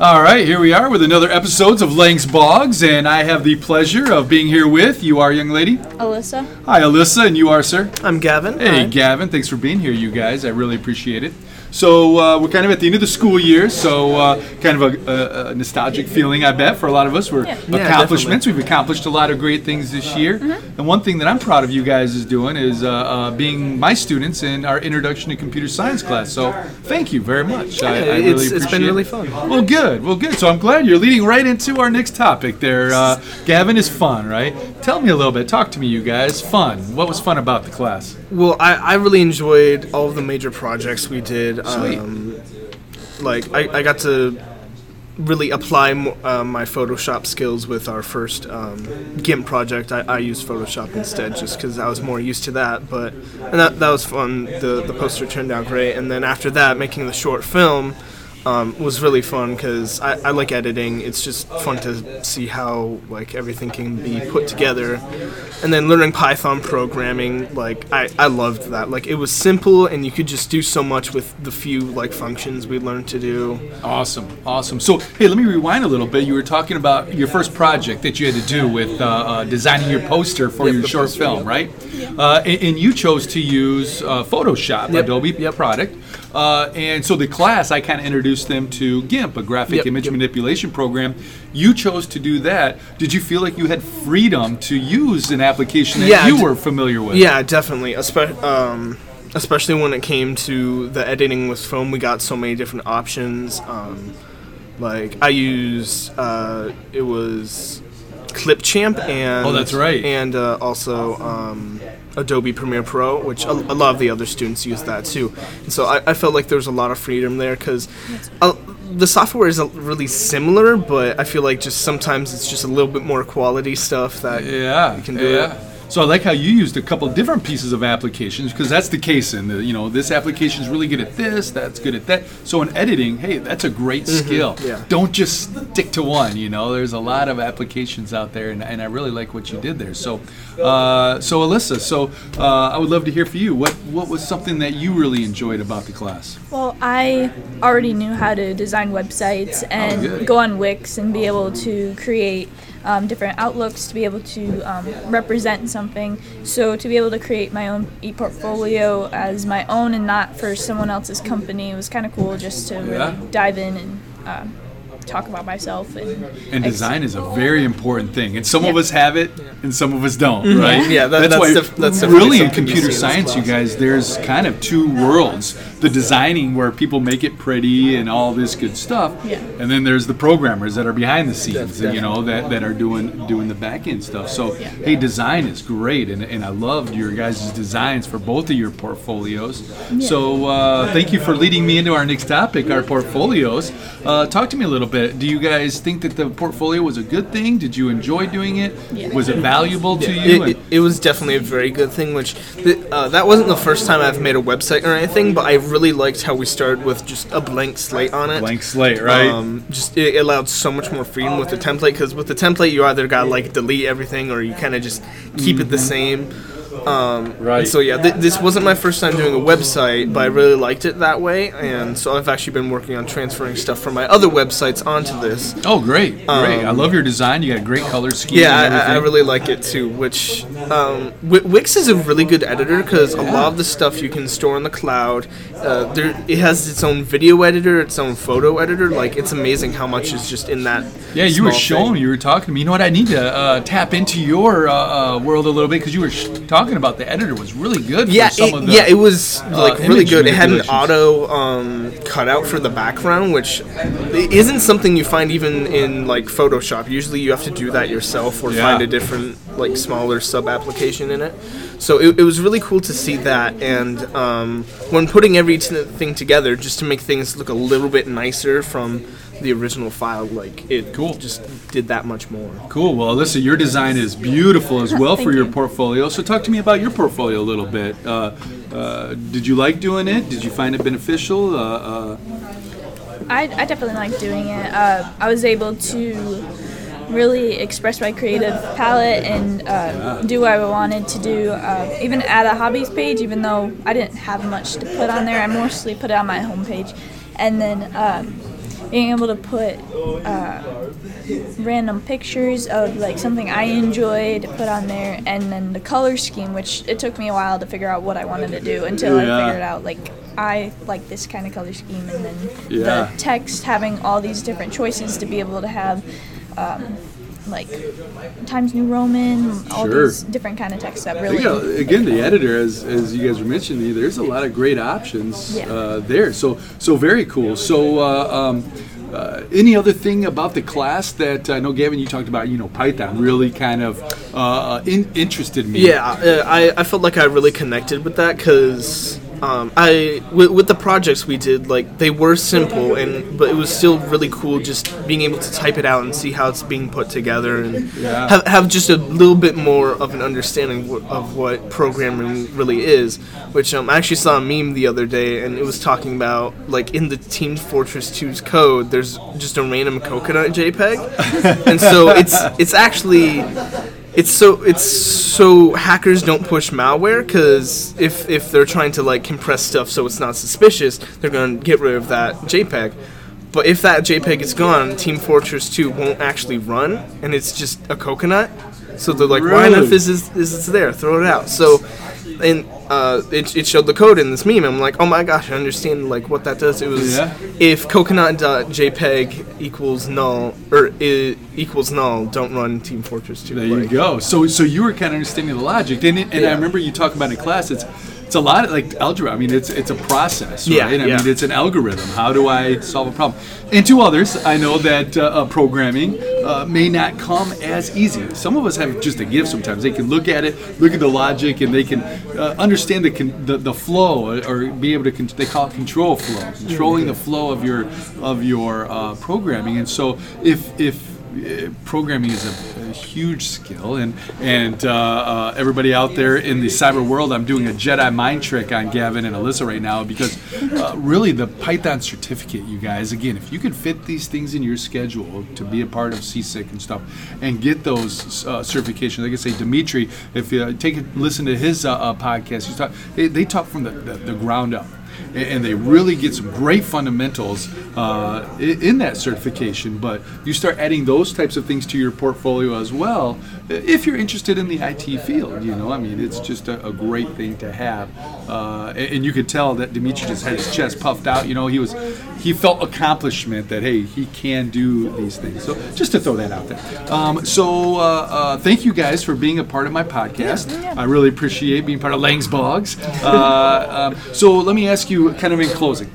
All right, here we are with another episodes of Lang's Bogs, and I have the pleasure of being here with you, are young lady. Alyssa. Hi, Alyssa, and you are, sir. I'm Gavin. Hey, Hi. Gavin, thanks for being here, you guys. I really appreciate it. So uh, we're kind of at the end of the school year, so uh, kind of a, a, a nostalgic feeling, I bet, for a lot of us. We're Yeah. Yeah, accomplishments. We've accomplished a lot of great things this year, Mm-hmm. and one thing that I'm proud of you guys is doing is uh, uh, being my students in our introduction to computer science class. So thank you very much. I, I really it's- it's appreciate been really it. fun. Well, good. Well, good. So I'm glad you're leading right into our next topic. There, uh, Gavin is fun, right? Tell me a little bit. Talk to me, you guys. Fun. What was fun about the class? Well, I, I really enjoyed all of the major projects we did. Sweet. Um, like I, I got to really apply uh, my Photoshop skills with our first um, GIMP project. I, I used Photoshop instead just because I was more used to that. But and that, that was fun. The the poster turned out great. And then after that, making the short film. Um, was really fun because I, I like editing. It's just fun to see how like everything can be put together, and then learning Python programming. Like I, I loved that. Like it was simple and you could just do so much with the few like functions we learned to do. Awesome, awesome. So, hey, let me rewind a little bit. You were talking about your first project that you had to do with uh, uh, designing your poster for Yep, your short poster, film, yep. right? Uh, and, and you chose to use uh, Photoshop, Yep, Adobe yep. product. Uh, and so the class, I kind of introduced them to GIMP, a graphic Yep, image manipulation program. You chose to do that. Did you feel like you had freedom to use an application that Yeah, you d- were familiar with? Yeah, definitely. Espe- um, especially when it came to the editing with film, we got so many different options. Um, like I used, uh, it was Clipchamp and Oh, that's right. and uh, also um, Adobe Premiere Pro, which a, a lot of the other students use that too. And so I, I felt like there was a lot of freedom there because. The software is really similar, but I feel like just sometimes it's just a little bit more quality stuff that Yeah, you can do yeah. it. So I like how you used a couple different pieces of applications because that's the case in the you know this application is really good at this, that's good at that. So in editing, hey, that's a great skill. Mm-hmm. yeah. Don't just stick to one. You know, there's a lot of applications out there, and, and I really like what you did there. So, uh, so Alyssa, so uh, I would love to hear from you. What what was something that you really enjoyed about the class? Well, I already knew how to design websites and good. go on Wix and be able to create um, different outlooks to be able to um, represent something. So to be able to create my own e-portfolio as my own and not for someone else's company was kind of cool just to really dive in and um, talk about myself and, And ex- design is a very important thing, and some of us have it, and some of us don't, right? Mm-hmm. Yeah, that- that's why def- that's really in something you computer see in this science, you guys. There's kind of two worlds: the designing, where people make it pretty and all this good stuff, Yeah. and then there's the programmers that are behind the scenes, Def- you know, that, that are doing doing the back end stuff. So, Yeah. hey, design is great, and, and I loved your guys' designs for both of your portfolios. So, uh, thank you for leading me into our next topic, our portfolios. Uh, talk to me a little bit. Do you guys think that the portfolio was a good thing? Did you enjoy doing it? Yeah. Was it valuable to you? It, it, it was definitely a very good thing. Which th- uh, that wasn't the first time I've made a website or anything, but I really liked how we started with just a blank slate on it. Blank slate, right? Um, just it allowed so much more freedom with the template because with the template you either got like delete everything or you kind of just keep it the same. Um, Right. So yeah, th- this wasn't my first time doing a website, but I really liked it that way, and so I've actually been working on transferring stuff from my other websites onto this. oh, great, great! I love your design. You got a great color scheme. um, Yeah, I, I really like it too. Which um, Wi- Wix is a really good editor because a lot of the stuff you can store in the cloud. Uh, there, it has its own video editor, its own photo editor. Like it's amazing how much is just in that. Yeah, you were showing. thing. You were talking to me. You know what? I need to uh, tap into your uh, uh, world a little bit because you were sh- talking about the editor was really good. Yeah, for some it, of the, yeah, it was like really good. It had an auto um, cutout for the background, which isn't something you find even in like Photoshop. Usually, you have to do that yourself or Yeah. find a different, like smaller sub application in it. So it, it was really cool to see that, and um, when putting everything together, just to make things look a little bit nicer from the original file, like it Cool. just did that much more. Cool. Well, Alyssa, your design is beautiful as well for your you. portfolio. So, talk to me about your portfolio a little bit. Uh, uh, did you like doing it? Did you find it beneficial? Uh, uh, I, I definitely like doing it. Uh, I was able to really express my creative palette and uh, do what I wanted to do. Uh, even add a hobbies page, even though I didn't have much to put on there. I mostly put it on my homepage. And then um, being able to put uh, random pictures of like something I enjoyed put on there, and then the color scheme, which it took me a while to figure out what I wanted to do until Yeah. I figured out like I like this kind of color scheme, and then Yeah. the text having all these different choices to be able to have. Um, like Times New Roman, all Sure. these different kind of text that I really. think, uh, again, the editor, as, as you guys were mentioning, there's a lot of great options Yeah. uh, there. So so very cool. So uh, um, uh, any other thing about the class that I know, Gavin, you talked about, you know, Python really kind of uh, in, interested me. Yeah, uh, I, I felt like I really connected with that because um, I with, with the projects we did like they were simple and but it was still really cool just being able to type it out and see how it's being put together and Yeah. have, have just a little bit more of an understanding w- of what programming really is. Which um, I actually saw a meme the other day and it was talking about like in the Team Fortress 2's code there's just a random coconut JPEG and so it's it's actually it's so it's so hackers don't push malware because if if they're trying to like compress stuff so it's not suspicious, they're gonna get rid of that JPEG. But if that JPEG is gone, Team Fortress 2 won't actually run, and it's just a coconut. So they're like, why Really? enough is this, is this there? Throw it out. So, and uh, it, it showed the code in this meme. I'm like, oh my gosh, I understand like what that does. It was Yeah. if coconut.jpg equals null or i equals null, don't run Team Fortress 2. There you go. So so you were kind of understanding the logic, and, it, and I remember you talking about in class. It's it's a lot of, like algebra. I mean, it's it's a process, right? Yeah, I yeah. mean, it's an algorithm. How do I solve a problem? And to others, I know that uh, uh, programming uh, may not come as easy. Some of us have just a gift. Sometimes they can look at it, look at the logic, and they can uh, understand the, con- the the flow, or, or be able to. Con- they call it control flow, controlling the flow of your of your uh, programming. And so, if if programming is a, a huge skill, and and uh, uh, everybody out there in the cyber world, I'm doing a Jedi mind trick on Gavin and Alyssa right now because uh, really the Python certificate, you guys, again, if you could fit these things in your schedule to be a part of CSIC and stuff, and get those uh, certifications, like I say, Dimitri, if you take a listen to his uh, uh, podcast, he's talk, they, they talk from the, the, the ground up and they really get some great fundamentals uh, in that certification. But you start adding those types of things to your portfolio as well, if you're interested in the IT field. You know, I mean, it's just a, a great thing to have, uh, and, and you could tell that Dimitri just had his chest puffed out. You know, he was he felt accomplishment that hey, he can do these things. So just to throw that out there. Um, so uh, uh, thank you guys for being a part of my podcast. Yeah. I really appreciate being part of Lang's Bogs. Uh, um, so let me ask you, kind of in closing,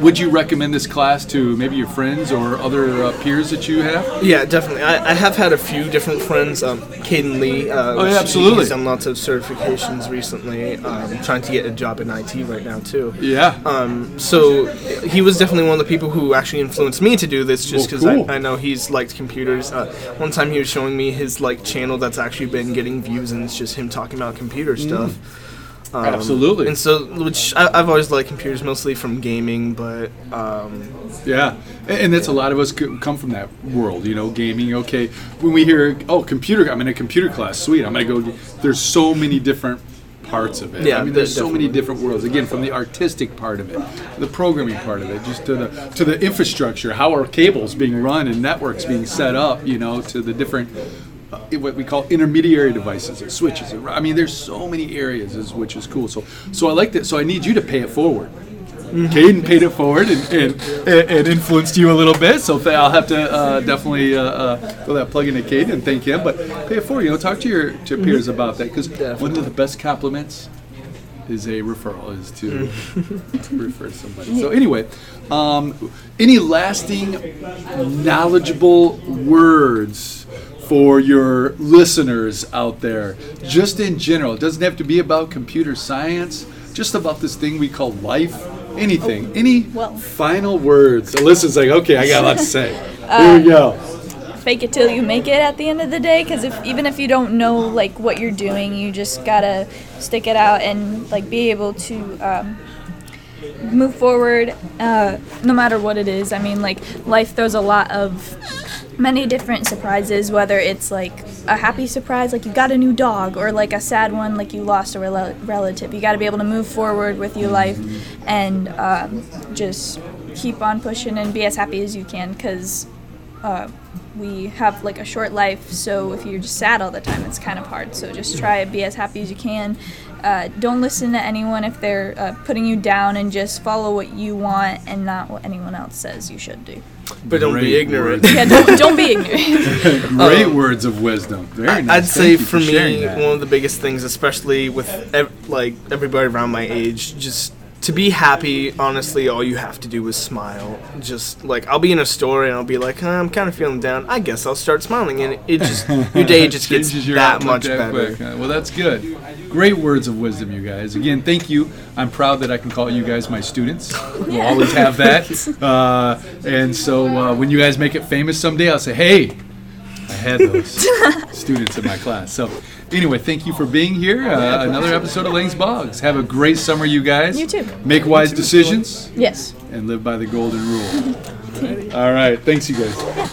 would you recommend this class to maybe your friends or other uh, peers that you have? Yeah, definitely. I, I have had a few different friends. Um, Caden Lee. Uh, Oh, yeah, absolutely. He's done lots of certifications recently. Um, trying to get a job in IT right now too. Yeah. Um, so he was definitely one of the people who actually influenced me to do this, just Well, because cool. I, I know he's liked computers. Uh, one time he was showing me his like channel that's actually been getting views, and it's just him talking about computer stuff. Um, Absolutely. And so, which I, I've always liked computers, mostly from gaming, but um, Yeah, and and that's a lot of us come from that world, you know, gaming. Okay, when we hear, oh, computer, I'm in a computer class, sweet, I'm gonna go. There's so many different parts of it. Yeah, I mean, there's so many different worlds. Again, from the artistic part of it, the programming part of it, just to the to the infrastructure, how are cables being run and networks being set up, you know, to the different. Uh, what we call intermediary devices or switches. I mean, there's so many areas, is- which is cool. So, so I like that. So I need you to pay it forward. Caden paid it forward and, and, and influenced you a little bit. So I'll have to uh, definitely uh, uh, throw that plug into Caden and thank him. But pay it forward. You know, talk to your to your peers about that because one of the best compliments is a referral is to, to refer somebody. So anyway, um, any lasting, knowledgeable words for your listeners out there, just in general. It doesn't have to be about computer science. Just about this thing we call life. Anything. Any well. final words? Alyssa's like, okay, I got a lot to say. Here we go. fake it till you make it at the end of the day because if even if you don't know like what you're doing you just gotta stick it out and like be able to um, move forward uh, no matter what it is i mean like life throws a lot of many different surprises whether it's like a happy surprise like you got a new dog or like a sad one like you lost a rel- relative you got to be able to move forward with your life and um, just keep on pushing and be as happy as you can because uh, we have like a short life. So if you're just sad all the time, it's kind of hard. So just try to be as happy as you can. Uh, don't listen to anyone if they're uh, putting you down, and just follow what you want and not what anyone else says you should do. But don't be ignorant. Yeah, don't, don't be ignorant. Great words of wisdom. Very nice. I'd say Thank you for sharing me, that. one of the biggest things, especially with ev- like everybody around my age, just to be happy. Honestly, all you have to do is smile. Just like I'll be in a store and I'll be like, "Huh, I'm kind of feeling down. I guess I'll start smiling, and it just your day just gets that much better. quick. Well, that's good. Great words of wisdom, you guys. Again, thank you. I'm proud that I can call you guys my students. We'll always have that. Uh, and so uh, when you guys make it famous someday, I'll say, hey, I had those students in my class. So anyway, thank you for being here. Uh, another episode of Lang's Bogs. Have a great summer, you guys. You too. Make wise decisions yes. and live by the golden rule. All right. Thanks, you guys.